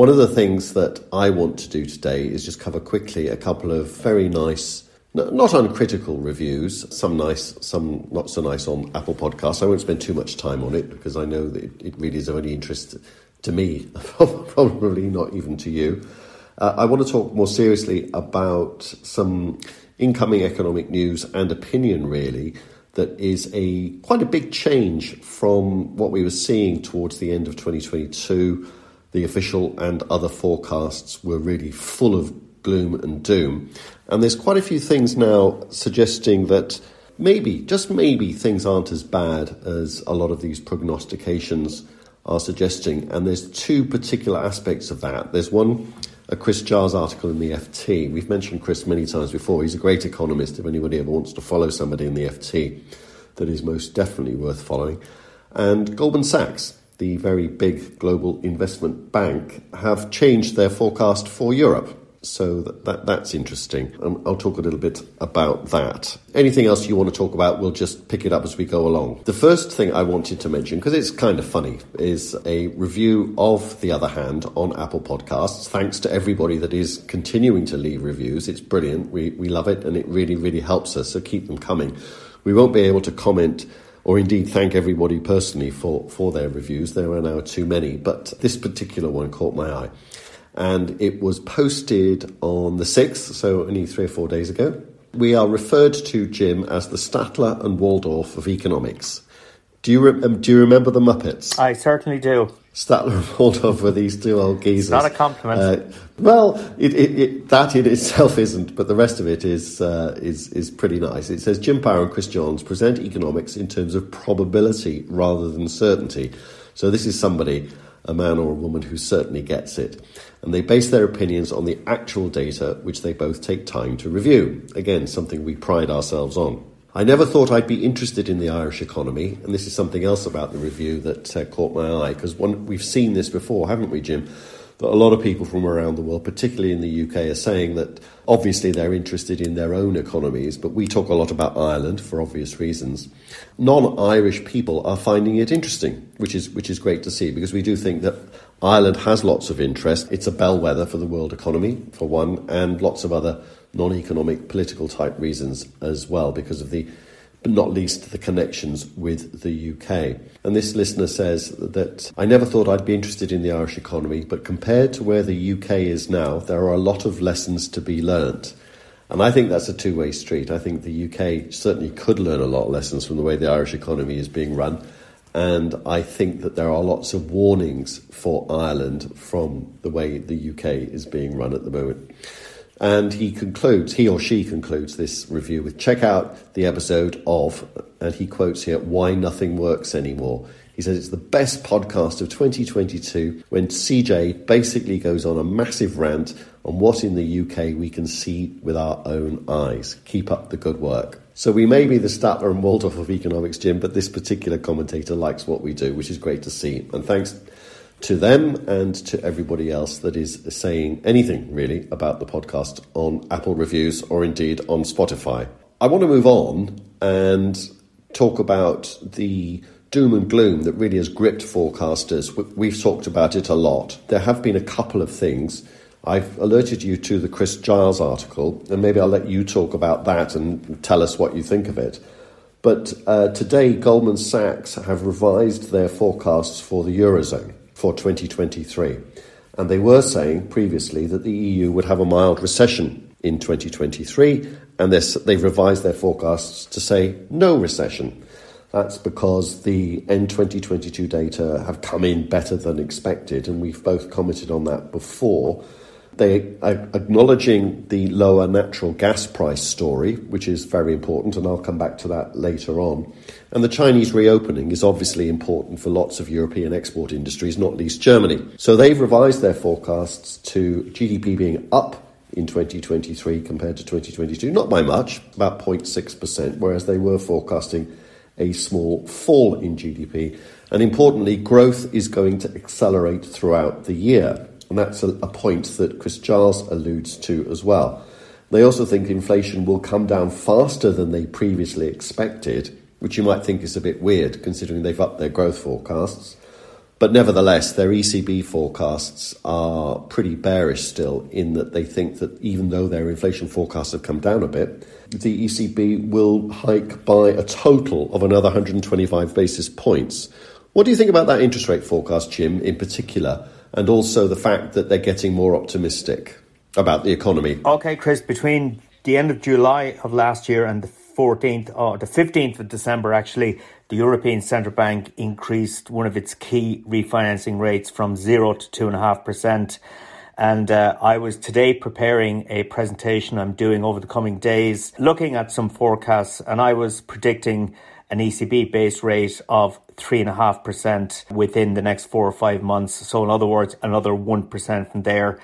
One of the things that I want to do today is just cover quickly a couple of very nice, not uncritical reviews, some nice, some not so nice on Apple Podcasts. I won't spend too much time on it because I know that it, really is of any interest to me, probably not even to you. Uh, I want to talk more seriously about some incoming economic news and opinion, really, that is a quite a big change from what we were seeing towards the end of 2022 the official and other forecasts were really full of gloom and doom. And there's quite a few things now suggesting that maybe, just maybe, things aren't as bad as a lot of these prognostications are suggesting. And there's two particular aspects of that. There's one, a Chris Giles article in the FT. We've mentioned Chris many times before. He's a great economist. If anybody ever wants to follow somebody in the FT, that is most definitely worth following. And Goldman Sachs the very big global investment bank, have changed their forecast for Europe. So that, that that's interesting. Um, I'll talk a little bit about that. Anything else you want to talk about, we'll just pick it up as we go along. The first thing I wanted to mention, because it's kind of funny, is a review of The Other Hand on Apple Podcasts. Thanks to everybody that is continuing to leave reviews. It's brilliant. We, we love it and it really, really helps us. So keep them coming. We won't be able to comment or indeed thank everybody personally for, for their reviews. There are now too many, but this particular one caught my eye. And it was posted on the 6th, so only three or four days ago. We are referred to, Jim, as the Statler and Waldorf of economics. Do you, re- do you remember the Muppets? I certainly do. Statler and Waldorf were these two old geezers. Not a compliment. Uh, well, it, it, it, that in itself isn't, but the rest of it is, uh, is, is pretty nice. It says Jim Power and Chris Johns present economics in terms of probability rather than certainty. So this is somebody, a man or a woman, who certainly gets it. And they base their opinions on the actual data, which they both take time to review. Again, something we pride ourselves on. I never thought I'd be interested in the Irish economy, and this is something else about the review that uh, caught my eye because we've seen this before, haven't we, Jim? That a lot of people from around the world, particularly in the UK, are saying that obviously they're interested in their own economies, but we talk a lot about Ireland for obvious reasons. Non-Irish people are finding it interesting, which is which is great to see because we do think that Ireland has lots of interest. It's a bellwether for the world economy, for one, and lots of other non economic political type reasons as well, because of the, but not least, the connections with the UK. And this listener says that I never thought I'd be interested in the Irish economy, but compared to where the UK is now, there are a lot of lessons to be learnt. And I think that's a two way street. I think the UK certainly could learn a lot of lessons from the way the Irish economy is being run. And I think that there are lots of warnings for Ireland from the way the UK is being run at the moment. And he concludes, he or she concludes this review with check out the episode of, and he quotes here, Why Nothing Works Anymore. He says it's the best podcast of 2022 when CJ basically goes on a massive rant on what in the UK we can see with our own eyes. Keep up the good work. So we may be the Statler and Waldorf of economics, Jim, but this particular commentator likes what we do, which is great to see. And thanks to them and to everybody else that is saying anything really about the podcast on Apple Reviews or indeed on Spotify. I want to move on and talk about the doom and gloom that really has gripped forecasters. We've talked about it a lot. There have been a couple of things. I've alerted you to the Chris Giles article, and maybe I'll let you talk about that and tell us what you think of it. But uh, today, Goldman Sachs have revised their forecasts for the Eurozone for 2023. And they were saying previously that the EU would have a mild recession in 2023, and they've revised their forecasts to say no recession. That's because the end 2022 data have come in better than expected, and we've both commented on that before. They are acknowledging the lower natural gas price story, which is very important, and I'll come back to that later on. And the Chinese reopening is obviously important for lots of European export industries, not least Germany. So they've revised their forecasts to GDP being up in 2023 compared to 2022, not by much, about 0.6%, whereas they were forecasting a small fall in GDP. And importantly, growth is going to accelerate throughout the year. And that's a, a point that Chris Giles alludes to as well. They also think inflation will come down faster than they previously expected which you might think is a bit weird considering they've upped their growth forecasts. But nevertheless, their ECB forecasts are pretty bearish still, in that they think that even though their inflation forecasts have come down a bit, the ECB will hike by a total of another 125 basis points. What do you think about that interest rate forecast, Jim, in particular, and also the fact that they're getting more optimistic about the economy? Okay, Chris, between the end of July of last year and the 14th or the 15th of December, actually, the European Central Bank increased one of its key refinancing rates from zero to two and a half percent. And uh, I was today preparing a presentation I'm doing over the coming days, looking at some forecasts, and I was predicting an ECB base rate of 3.5% within the next four or five months. So, in other words, another 1% from there.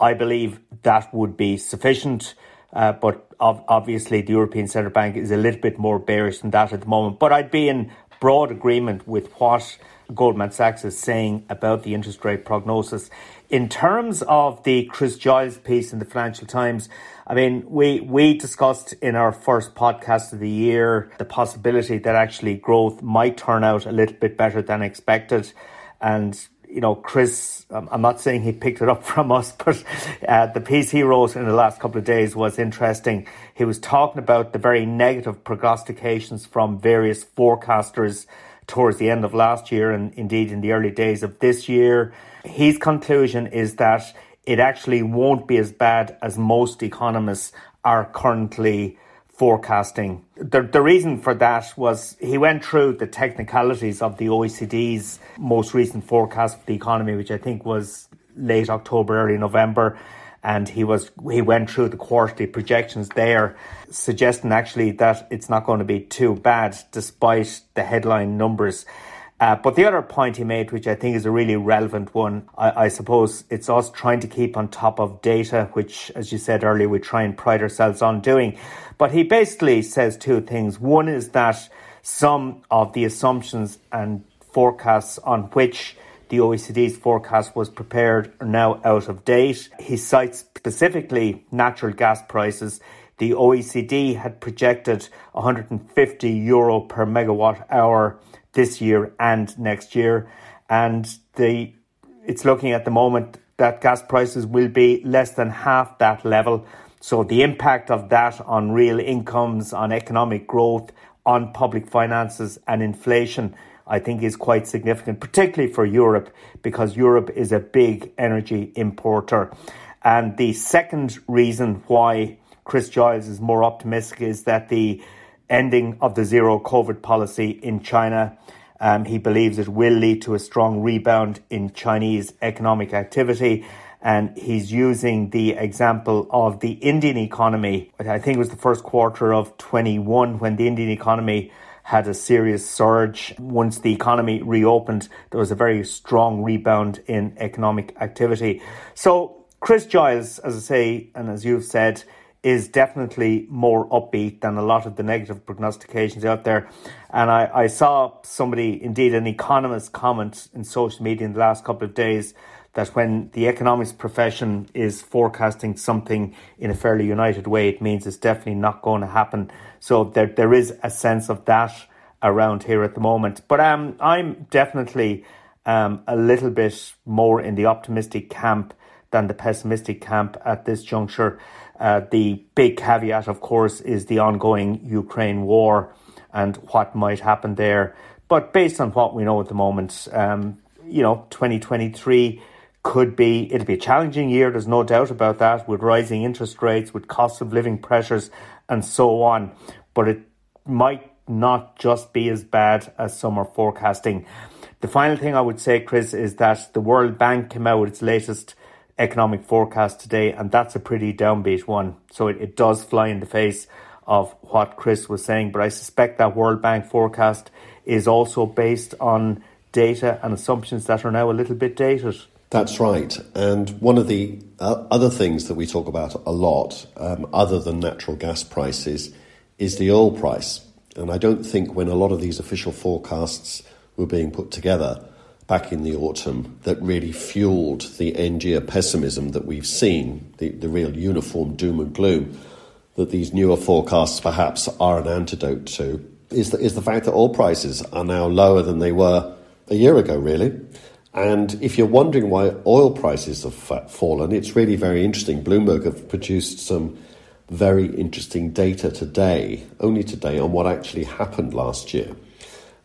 I believe that would be sufficient uh, but obviously, the European Central Bank is a little bit more bearish than that at the moment. But I'd be in broad agreement with what Goldman Sachs is saying about the interest rate prognosis. In terms of the Chris Giles piece in the Financial Times, I mean, we, we discussed in our first podcast of the year the possibility that actually growth might turn out a little bit better than expected. And you know, Chris, um, I'm not saying he picked it up from us, but uh, the piece he wrote in the last couple of days was interesting. He was talking about the very negative prognostications from various forecasters towards the end of last year and indeed in the early days of this year. His conclusion is that it actually won't be as bad as most economists are currently forecasting. The, the reason for that was he went through the technicalities of the OECD's most recent forecast for the economy, which I think was late October, early November. And he was he went through the quarterly projections there, suggesting actually that it's not going to be too bad despite the headline numbers. Uh, but the other point he made, which I think is a really relevant one, I, I, suppose it's us trying to keep on top of data, which, as you said earlier, we try and pride ourselves on doing. But he basically says two things. One is that some of the assumptions and forecasts on which the OECD's forecast was prepared are now out of date. He cites specifically natural gas prices. The OECD had projected 150 euro per megawatt hour this year and next year. And the it's looking at the moment that gas prices will be less than half that level. So the impact of that on real incomes, on economic growth, on public finances and inflation, I think is quite significant, particularly for Europe, because Europe is a big energy importer. And the second reason why Chris Giles is more optimistic is that the ending of the zero COVID policy in China. Um, he believes it will lead to a strong rebound in Chinese economic activity. And he's using the example of the Indian economy. I think it was the first quarter of 21 when the Indian economy had a serious surge. Once the economy reopened, there was a very strong rebound in economic activity. So, Chris Giles, as I say, and as you've said, is definitely more upbeat than a lot of the negative prognostications out there. And I, I saw somebody, indeed an economist, comment in social media in the last couple of days that when the economics profession is forecasting something in a fairly united way, it means it's definitely not going to happen. So there, there is a sense of that around here at the moment. But um, I'm definitely um, a little bit more in the optimistic camp than the pessimistic camp at this juncture. Uh, the big caveat, of course, is the ongoing Ukraine war and what might happen there. But based on what we know at the moment, um, you know, 2023 could be, it'll be a challenging year, there's no doubt about that, with rising interest rates, with cost of living pressures, and so on. But it might not just be as bad as some are forecasting. The final thing I would say, Chris, is that the World Bank came out with its latest economic forecast today, and that's a pretty downbeat one. So it, it does fly in the face of what Chris was saying. But I suspect that World Bank forecast is also based on data and assumptions that are now a little bit dated. That's right. And one of the uh, other things that we talk about a lot, um, other than natural gas prices, is the oil price. And I don't think when a lot of these official forecasts were being put together back in the autumn that really fueled the end pessimism that we've seen, the, the real uniform doom and gloom that these newer forecasts perhaps are an antidote to, is the, is the fact that oil prices are now lower than they were a year ago, really. And if you're wondering why oil prices have fallen, it's really very interesting. Bloomberg have produced some very interesting data today, only today, on what actually happened last year.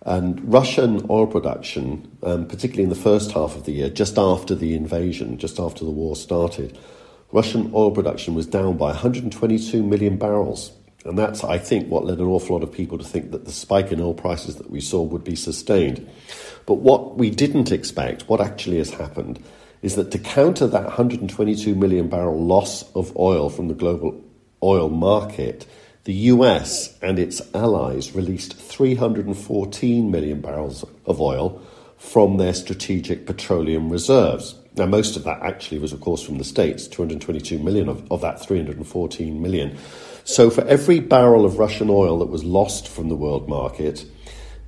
And Russian oil production, um, particularly in the first half of the year, just after the invasion, just after the war started, Russian oil production was down by 122 million barrels. And that's, I think, what led an awful lot of people to think that the spike in oil prices that we saw would be sustained. But what we didn't expect, what actually has happened, is that to counter that 122 million barrel loss of oil from the global oil market, the US and its allies released 314 million barrels of oil from their strategic petroleum reserves. Now, most of that actually was, of course, from the States, 222 million of, of that 314 million. So, for every barrel of Russian oil that was lost from the world market,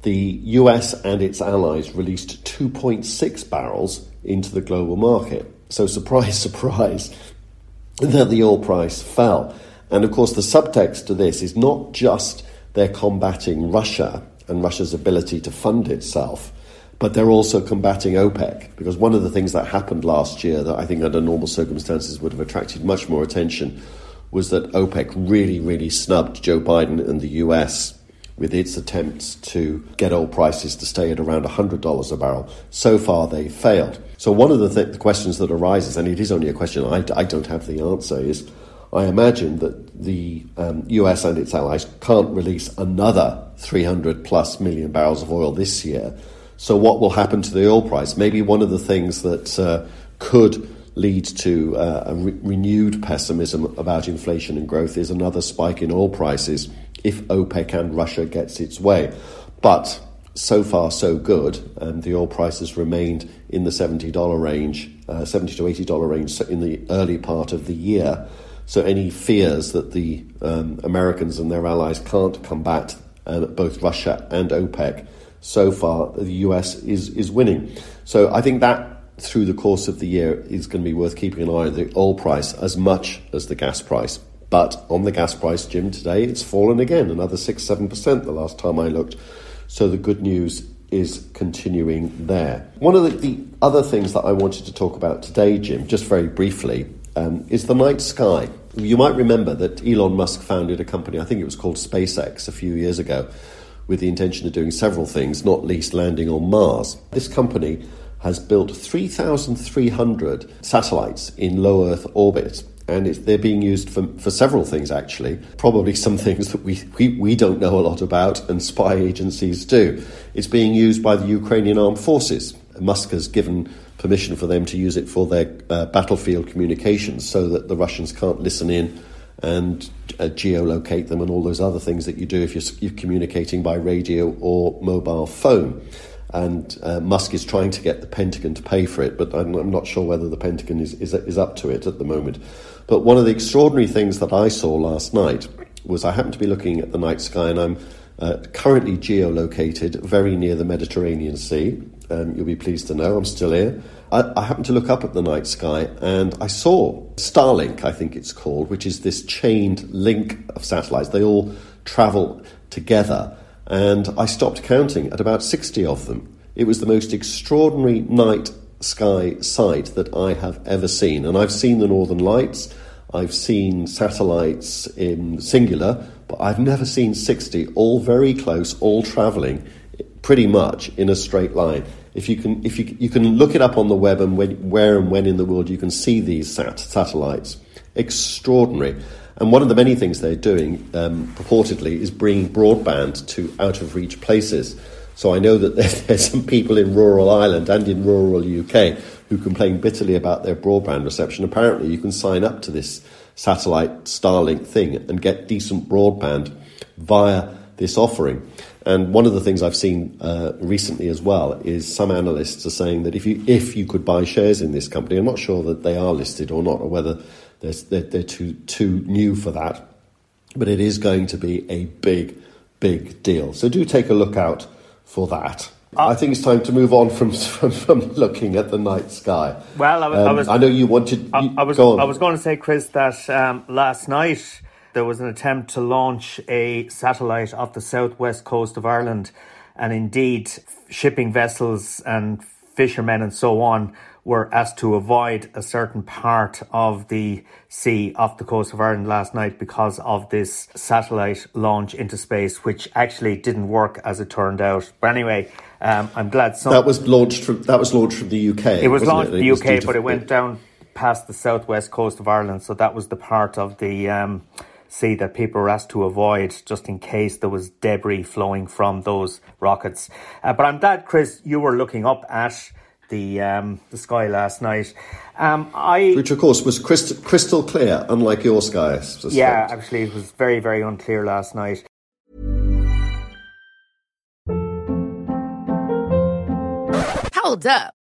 the US and its allies released 2.6 barrels into the global market. So, surprise, surprise, that the oil price fell. And of course, the subtext to this is not just they're combating Russia and Russia's ability to fund itself, but they're also combating OPEC. Because one of the things that happened last year that I think under normal circumstances would have attracted much more attention was that OPEC really, really snubbed Joe Biden and the US with its attempts to get oil prices to stay at around $100 a barrel. So far, they failed. So, one of the, th- the questions that arises, and it is only a question I, I don't have the answer, is I imagine that the um, US and its allies can't release another 300 plus million barrels of oil this year. So, what will happen to the oil price? Maybe one of the things that uh, could lead to uh, a re- renewed pessimism about inflation and growth is another spike in oil prices if OPEC and Russia gets its way. But so far, so good. Um, the oil price has remained in the $70 range, uh, 70 to $80 range in the early part of the year. So, any fears that the um, Americans and their allies can't combat uh, both Russia and OPEC, so far the US is, is winning. So, I think that through the course of the year is going to be worth keeping an eye on the oil price as much as the gas price. But on the gas price, Jim, today it's fallen again, another 6 7% the last time I looked. So the good news is continuing there. One of the, the other things that I wanted to talk about today, Jim, just very briefly, um, is the night sky. You might remember that Elon Musk founded a company, I think it was called SpaceX, a few years ago, with the intention of doing several things, not least landing on Mars. This company has built 3,300 satellites in low Earth orbit and they're being used for, for several things actually. Probably some things that we, we, we don't know a lot about and spy agencies do. It's being used by the Ukrainian armed forces. Musk has given permission for them to use it for their uh, battlefield communications so that the Russians can't listen in and uh, geolocate them and all those other things that you do if you're, you're communicating by radio or mobile phone. And uh, Musk is trying to get the Pentagon to pay for it, but I'm, I'm not sure whether the Pentagon is, is, is up to it at the moment. But one of the extraordinary things that I saw last night was I happened to be looking at the night sky, and I'm uh, currently geolocated very near the Mediterranean Sea. Um, you'll be pleased to know I'm still here. I, I happened to look up at the night sky and I saw Starlink, I think it's called, which is this chained link of satellites. They all travel together. And I stopped counting at about 60 of them. It was the most extraordinary night sky sight that I have ever seen. And I've seen the Northern Lights, I've seen satellites in singular, but I've never seen 60, all very close, all travelling pretty much in a straight line. If you can, if you, you can look it up on the web and when, where and when in the world you can see these sat- satellites. Extraordinary. And one of the many things they're doing, um, purportedly, is bringing broadband to out of reach places. So I know that there's some people in rural Ireland and in rural UK who complain bitterly about their broadband reception. Apparently, you can sign up to this satellite Starlink thing and get decent broadband via this offering. And one of the things I've seen uh, recently as well is some analysts are saying that if you if you could buy shares in this company, I'm not sure that they are listed or not, or whether they're, they're too too new for that, but it is going to be a big big deal. So do take a look out for that. Uh, I think it's time to move on from from, from looking at the night sky. Well, I, was, um, I, was, I know you wanted. I, I was. I was going to say, Chris, that um, last night there was an attempt to launch a satellite off the southwest coast of Ireland, and indeed, shipping vessels and fishermen and so on were asked to avoid a certain part of the sea off the coast of Ireland last night because of this satellite launch into space, which actually didn't work as it turned out. But anyway, um, I'm glad some that was launched from that was launched from the UK. It was launched in the UK, but it went down past the southwest coast of Ireland, so that was the part of the. Um, sea that people were asked to avoid just in case there was debris flowing from those rockets. Uh, but I'm glad, Chris, you were looking up at the um, the sky last night. Um, I which of course was crystal, crystal clear, unlike your sky. Yeah, actually, it was very very unclear last night. Hold up.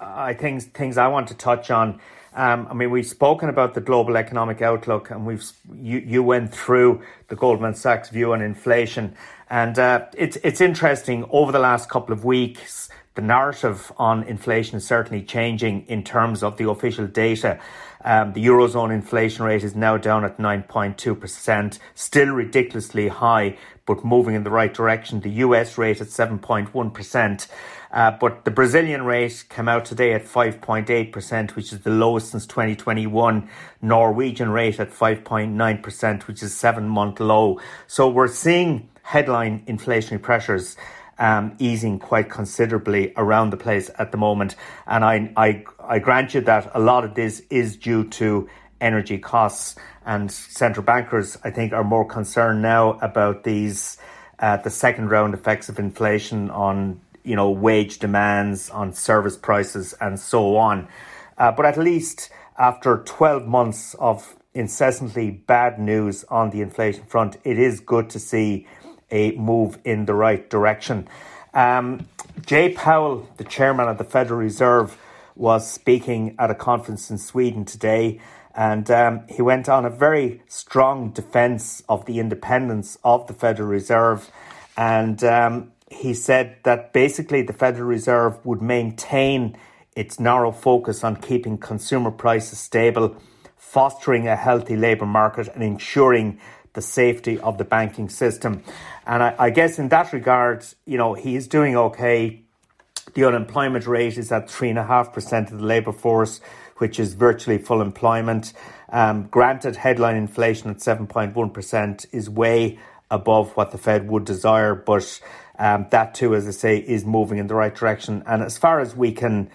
I think things I want to touch on. Um, I mean, we've spoken about the global economic outlook, and we've you, you went through the Goldman Sachs view on inflation, and uh, it's it's interesting. Over the last couple of weeks, the narrative on inflation is certainly changing in terms of the official data. Um, the eurozone inflation rate is now down at 9.2%, still ridiculously high, but moving in the right direction. The US rate at 7.1%. Uh, but the Brazilian rate came out today at 5.8%, which is the lowest since 2021. Norwegian rate at 5.9%, which is seven month low. So we're seeing headline inflationary pressures um, easing quite considerably around the place at the moment. And I, I, I grant you that a lot of this is due to energy costs and central bankers, I think, are more concerned now about these, uh, the second round effects of inflation on you know, wage demands on service prices and so on. Uh, but at least after 12 months of incessantly bad news on the inflation front, it is good to see a move in the right direction. Um, Jay Powell, the chairman of the Federal Reserve, was speaking at a conference in Sweden today, and um, he went on a very strong defense of the independence of the Federal Reserve. And um, he said that basically the Federal Reserve would maintain its narrow focus on keeping consumer prices stable, fostering a healthy labour market, and ensuring the safety of the banking system. And I, I guess in that regard, you know, he is doing okay. The unemployment rate is at 3.5% of the labour force, which is virtually full employment. Um, granted, headline inflation at 7.1% is way above what the Fed would desire, but um, that too, as I say, is moving in the right direction. And as far as we can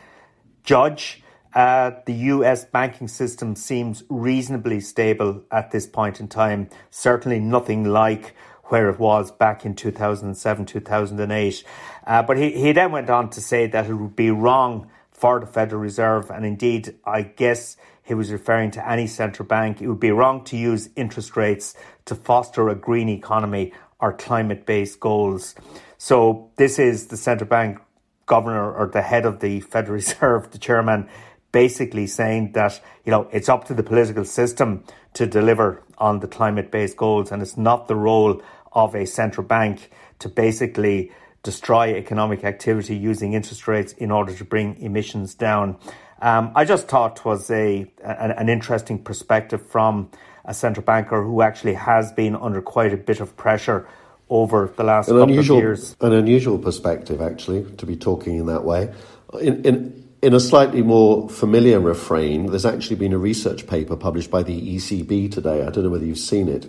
judge, uh, the US banking system seems reasonably stable at this point in time. Certainly nothing like where it was back in 2007, 2008. Uh, but he, he then went on to say that it would be wrong for the Federal Reserve, and indeed, I guess he was referring to any central bank. It would be wrong to use interest rates to foster a green economy or climate based goals. So, this is the central bank governor or the head of the Federal Reserve, the chairman, basically saying that you know it's up to the political system to deliver on the climate based goals and it's not the role of a central bank to basically destroy economic activity using interest rates in order to bring emissions down. Um, I just thought was a an, an interesting perspective from a central banker who actually has been under quite a bit of pressure over the last an couple unusual, of years. An unusual perspective, actually, to be talking in that way. In, in, in a slightly more familiar refrain, there's actually been a research paper published by the ECB today. I don't know whether you've seen it,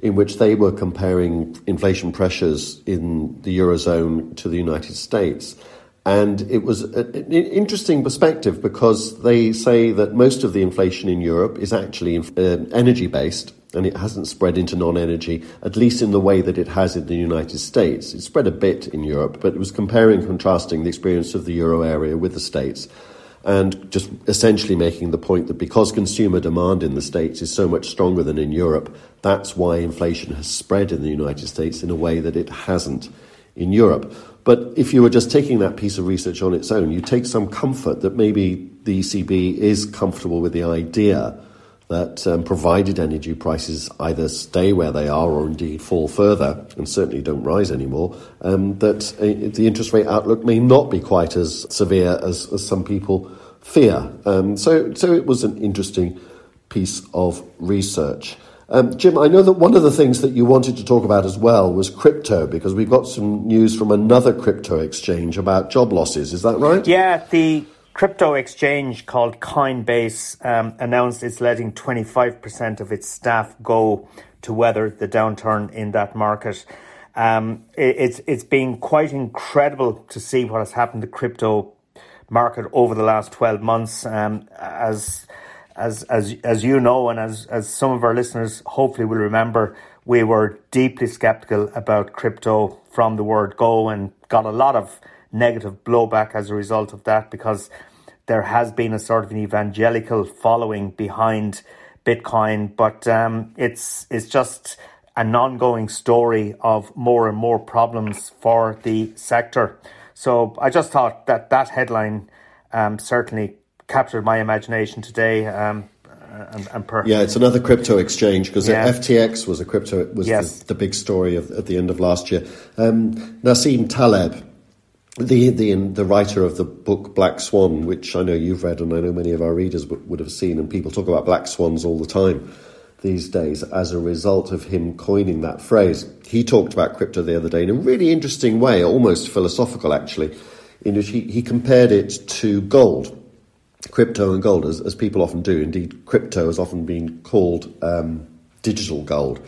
in which they were comparing inflation pressures in the Eurozone to the United States. And it was an interesting perspective because they say that most of the inflation in Europe is actually uh, energy based and it hasn't spread into non energy, at least in the way that it has in the United States. It spread a bit in Europe, but it was comparing and contrasting the experience of the euro area with the States. And just essentially making the point that because consumer demand in the States is so much stronger than in Europe, that's why inflation has spread in the United States in a way that it hasn't in Europe. But if you were just taking that piece of research on its own, you take some comfort that maybe the ECB is comfortable with the idea that um, provided energy prices either stay where they are or indeed fall further, and certainly don't rise anymore, um, that uh, the interest rate outlook may not be quite as severe as, as some people fear. Um, so, so it was an interesting piece of research. Um, Jim, I know that one of the things that you wanted to talk about as well was crypto, because we've got some news from another crypto exchange about job losses. Is that right? Yeah, the crypto exchange called Coinbase um, announced it's letting 25% of its staff go to weather the downturn in that market. Um, it, it's it's been quite incredible to see what has happened to crypto market over the last 12 months. Um, as as as as you know, and as as some of our listeners hopefully will remember, we were deeply skeptical about crypto from the word go, and got a lot of negative blowback as a result of that because there has been a sort of an evangelical following behind Bitcoin, but um, it's it's just an ongoing story of more and more problems for the sector. So I just thought that that headline um, certainly captured my imagination today. Um, and, and per- yeah, it's another crypto exchange because yeah. FTX was a crypto was yes. the, the, big story of, at the end of last year. Um, Nassim Taleb the, the the writer of the book Black Swan, which I know you've read and I know many of our readers would have seen, and people talk about black swans all the time these days as a result of him coining that phrase. He talked about crypto the other day in a really interesting way, almost philosophical actually, in which he, he compared it to gold. Crypto and gold, as, as people often do. Indeed, crypto has often been called um, digital gold.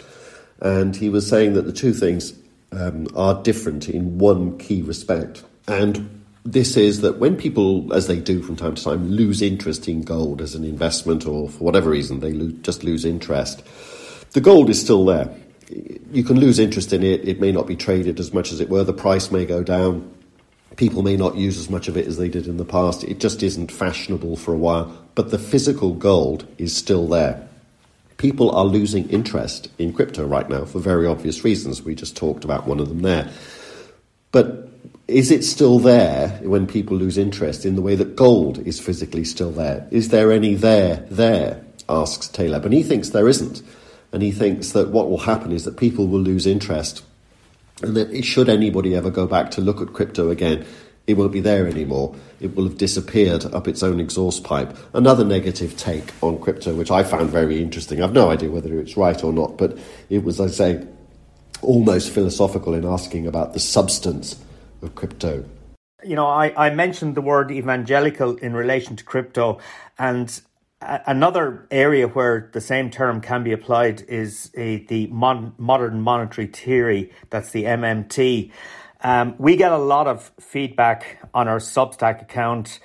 And he was saying that the two things um, are different in one key respect. And this is that when people, as they do from time to time, lose interest in gold as an investment or for whatever reason, they lo- just lose interest, the gold is still there. You can lose interest in it, it may not be traded as much as it were, the price may go down. People may not use as much of it as they did in the past. It just isn't fashionable for a while. But the physical gold is still there. People are losing interest in crypto right now for very obvious reasons. We just talked about one of them there. But is it still there when people lose interest in the way that gold is physically still there? Is there any there there? asks Taleb. And he thinks there isn't. And he thinks that what will happen is that people will lose interest and that should anybody ever go back to look at crypto again, it won't be there anymore. It will have disappeared up its own exhaust pipe. Another negative take on crypto, which I found very interesting. I've no idea whether it's right or not, but it was, I say, almost philosophical in asking about the substance of crypto. You know, I, I mentioned the word evangelical in relation to crypto, and another area where the same term can be applied is a, the mon- modern monetary theory. That's the MMT. Um, we get a lot of feedback on our Substack account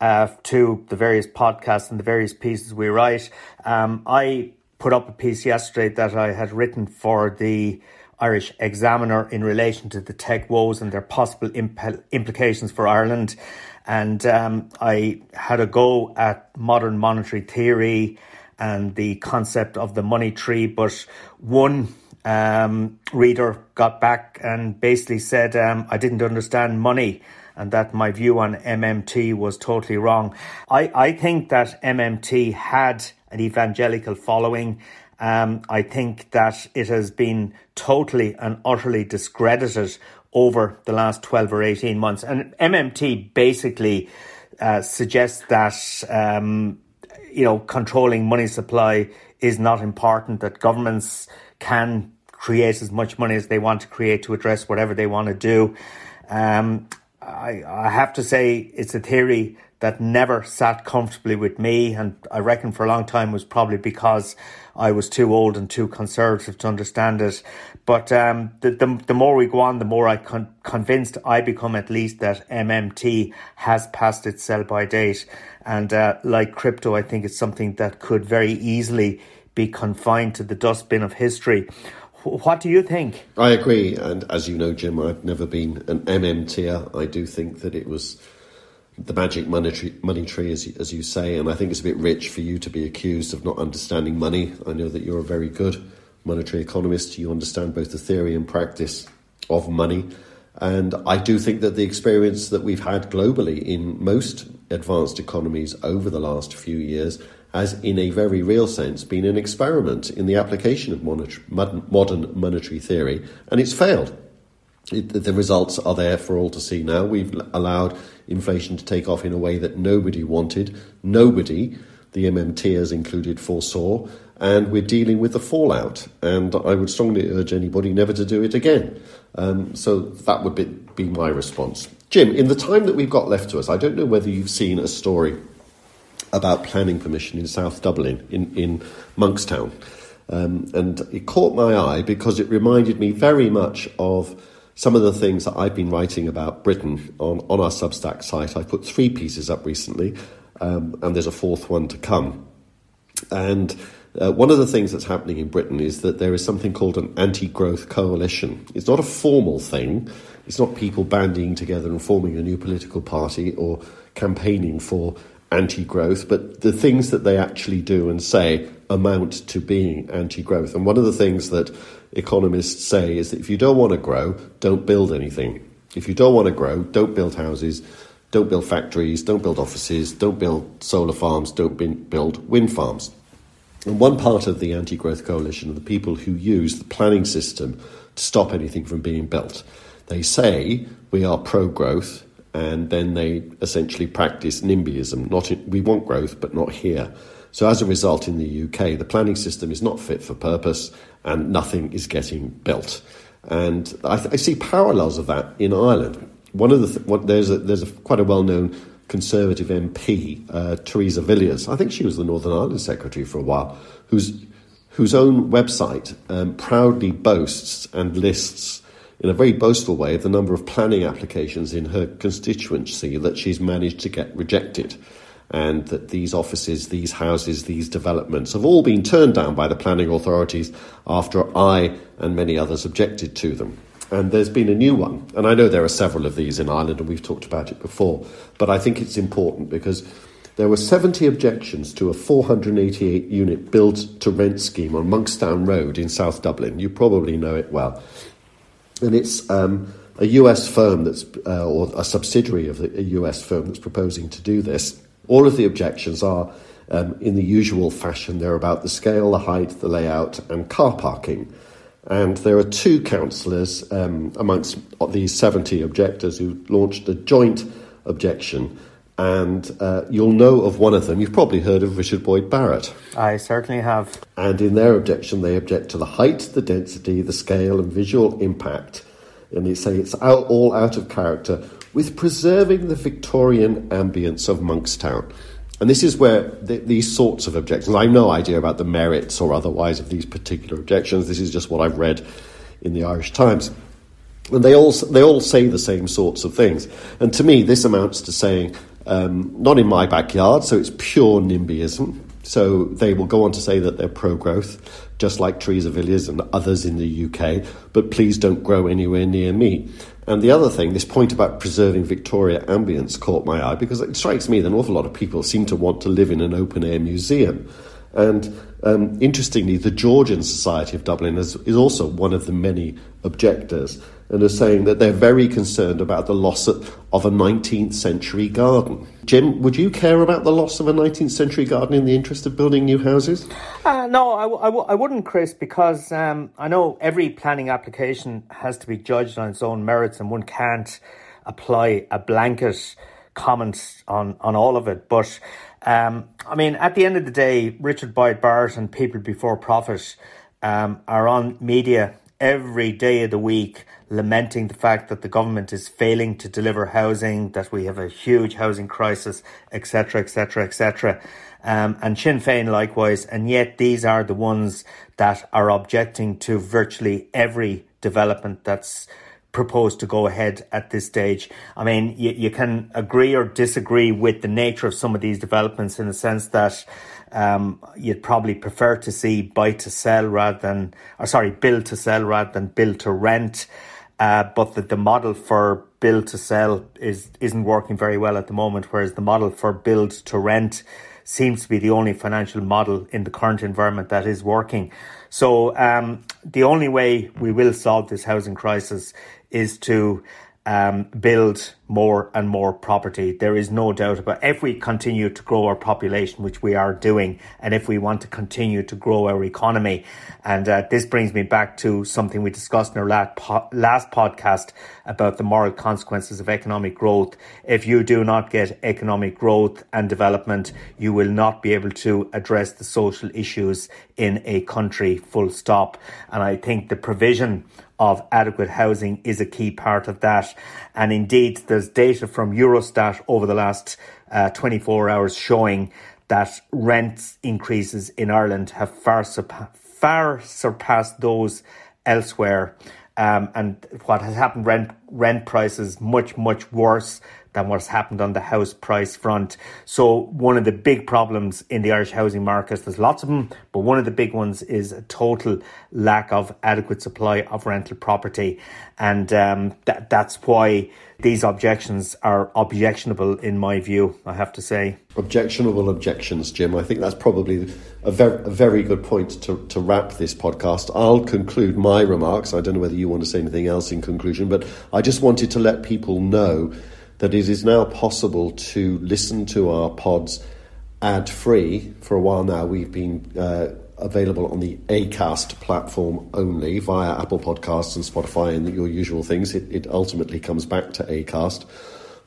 uh, to the various podcasts and the various pieces we write. Um, I put up a piece yesterday that I had written for the Irish Examiner in relation to the tech woes and their possible imp- implications for Ireland. And um, I had a go at modern monetary theory and the concept of the money tree, but one um, reader got back and basically said um, I didn't understand money and that my view on MMT was totally wrong. I, I think that MMT had an evangelical following um, I think that it has been totally and utterly discredited over the last 12 or 18 months. And MMT basically uh, suggests that, um, you know, controlling money supply is not important, that governments can create as much money as they want to create to address whatever they want to do. Um, I, I have to say, it's a theory that never sat comfortably with me, and I reckon for a long time was probably because I was too old and too conservative to understand it. But um, the, the, the more we go on, the more I con- convinced I become at least that MMT has passed its sell by date, and uh, like crypto, I think it's something that could very easily be confined to the dustbin of history. What do you think? I agree, and as you know, Jim, I've never been an MMTer. I do think that it was the magic monetary, money tree, as, as you say, and I think it's a bit rich for you to be accused of not understanding money. I know that you're a very good monetary economist. You understand both the theory and practice of money. And I do think that the experience that we've had globally in most advanced economies over the last few years has, in a very real sense, been an experiment in the application of modern monetary theory, and it's failed. It, the results are there for all to see now. We've allowed inflation to take off in a way that nobody wanted. Nobody, the MMTers included, foresaw. And we're dealing with the fallout. And I would strongly urge anybody never to do it again. Um, so that would be, be my response. Jim, in the time that we've got left to us, I don't know whether you've seen a story about planning permission in South Dublin, in, in Monkstown. Um, and it caught my eye because it reminded me very much of some of the things that I've been writing about Britain on, on our Substack site. I've put three pieces up recently, um, and there's a fourth one to come. And uh, one of the things that's happening in Britain is that there is something called an anti growth coalition. It's not a formal thing, it's not people banding together and forming a new political party or campaigning for anti growth, but the things that they actually do and say amount to being anti growth. And one of the things that economists say is that if you don't want to grow, don't build anything. If you don't want to grow, don't build houses, don't build factories, don't build offices, don't build solar farms, don't build wind farms. And one part of the anti growth coalition are the people who use the planning system to stop anything from being built. They say we are pro growth, and then they essentially practice NIMBYism. Not in, we want growth, but not here. So as a result, in the UK, the planning system is not fit for purpose, and nothing is getting built. And I, th- I see parallels of that in Ireland. One of the th- what, there's a, there's a, quite a well known Conservative MP, uh, Theresa Villiers. I think she was the Northern Ireland Secretary for a while, whose whose own website um, proudly boasts and lists in a very boastful way the number of planning applications in her constituency that she's managed to get rejected and that these offices, these houses, these developments have all been turned down by the planning authorities after I and many others objected to them. And there's been a new one. And I know there are several of these in Ireland, and we've talked about it before. But I think it's important because there were 70 objections to a 488 unit build to rent scheme on Monkstown Road in South Dublin. You probably know it well. And it's um, a US firm that's, uh, or a subsidiary of a US firm that's proposing to do this. All of the objections are um, in the usual fashion. They're about the scale, the height, the layout, and car parking. And there are two councillors um, amongst these 70 objectors who launched a joint objection. And uh, you'll know of one of them. You've probably heard of Richard Boyd Barrett. I certainly have. And in their objection, they object to the height, the density, the scale, and visual impact. And they say it's out, all out of character with preserving the Victorian ambience of Monkstown. And this is where the, these sorts of objections, I have no idea about the merits or otherwise of these particular objections. This is just what I've read in the Irish Times. And they all, they all say the same sorts of things. And to me, this amounts to saying, um, not in my backyard, so it's pure NIMBYism. So they will go on to say that they're pro growth, just like Theresa Villiers and others in the UK, but please don't grow anywhere near me. And the other thing, this point about preserving Victoria ambience caught my eye because it strikes me that an awful lot of people seem to want to live in an open air museum. And um, interestingly, the Georgian Society of Dublin is, is also one of the many objectors and are saying that they're very concerned about the loss of, a 19th century garden. Jim, would you care about the loss of a 19th century garden in the interest of building new houses? Uh, no, I w- I, w- I wouldn't, Chris, because um, I know every planning application has to be judged on its own merits and one can't apply a blanket comment on, on all of it. But um, I mean, at the end of the day, Richard Boyd Barrett and People Before Profit um, are on media every day of the week lamenting the fact that the government is failing to deliver housing, that we have a huge housing crisis, etc., etc., etc. and Sinn Féin likewise, and yet these are the ones that are objecting to virtually every development that's proposed to go ahead at this stage. I mean, you, you can agree or disagree with the nature of some of these developments in the sense that um, you'd probably prefer to see buy to sell rather than, or sorry, build to sell rather than build to rent. Uh, but that the model for build to sell is isn't working very well at the moment, whereas the model for build to rent seems to be the only financial model in the current environment that is working. So um, the only way we will solve this housing crisis is to um, build more and more property. There is no doubt about if we continue to grow our population, which we are doing, and if we want to continue to grow our economy. And uh, this brings me back to something we discussed in our last, po- last podcast about the moral consequences of economic growth. If you do not get economic growth and development, you will not be able to address the social issues in a country full stop. And I think the provision of adequate housing is a key part of that. And indeed, there's data from Eurostat over the last uh, 24 hours showing that rent increases in Ireland have far, surpa- far surpassed those elsewhere. Um, and what has happened, rent rent prices much much worse than what's happened on the house price front. So one of the big problems in the Irish housing market, there's lots of them, but one of the big ones is a total lack of adequate supply of rental property, and um, that that's why these objections are objectionable in my view. I have to say objectionable objections, Jim. I think that's probably a very, a very good point to, to wrap this podcast. I'll conclude my remarks. I don't know whether you want to say anything else in conclusion, but I just wanted to let people know that it is now possible to listen to our pods ad free. For a while now, we've been uh, available on the ACAST platform only via Apple Podcasts and Spotify and your usual things. It, it ultimately comes back to ACAST.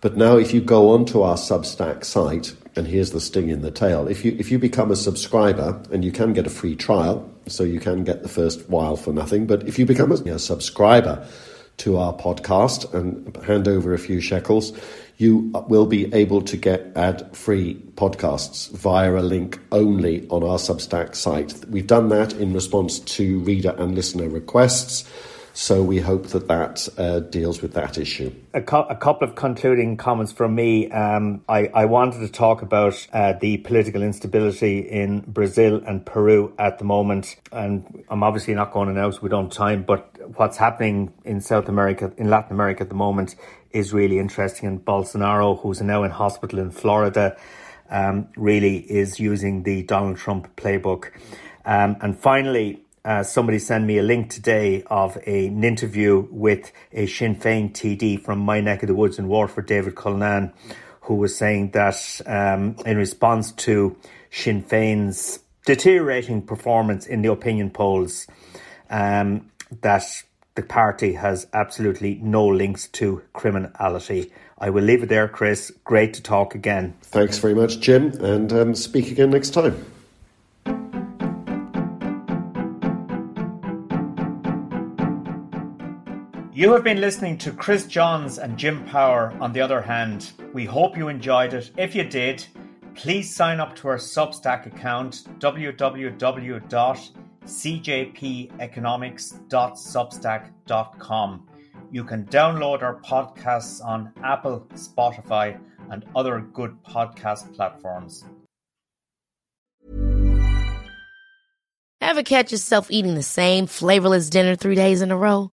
But now, if you go onto our Substack site, and here's the sting in the tail: if you if you become a subscriber, and you can get a free trial, so you can get the first while for nothing. But if you become a, a subscriber to our podcast and hand over a few shekels, you will be able to get ad free podcasts via a link only on our Substack site. We've done that in response to reader and listener requests. So we hope that that uh, deals with that issue. A, co- a, couple of concluding comments from me. Um, I, I, wanted to talk about uh, the political instability in Brazil and Peru at the moment. And I'm obviously not going to announce we don't time, but what's happening in South America, in Latin America at the moment, is really interesting. And Bolsonaro, who's now in hospital in Florida, um, really is using the Donald Trump playbook. Um, and finally, uh, somebody sent me a link today of a, an interview with a Sinn Féin TD from my neck of the woods in Waterford, David Cullinane, who was saying that um, in response to Sinn Féin's deteriorating performance in the opinion polls, um, that the party has absolutely no links to criminality. I will leave it there, Chris. Great to talk again. Thanks very much, Jim, and um, speak again next time. You have been listening to Chris Johns and Jim Power on the other hand. We hope you enjoyed it. If you did, please sign up to our Substack account www.cjpeconomics.substack.com. You can download our podcasts on Apple, Spotify, and other good podcast platforms. Ever catch yourself eating the same flavorless dinner three days in a row?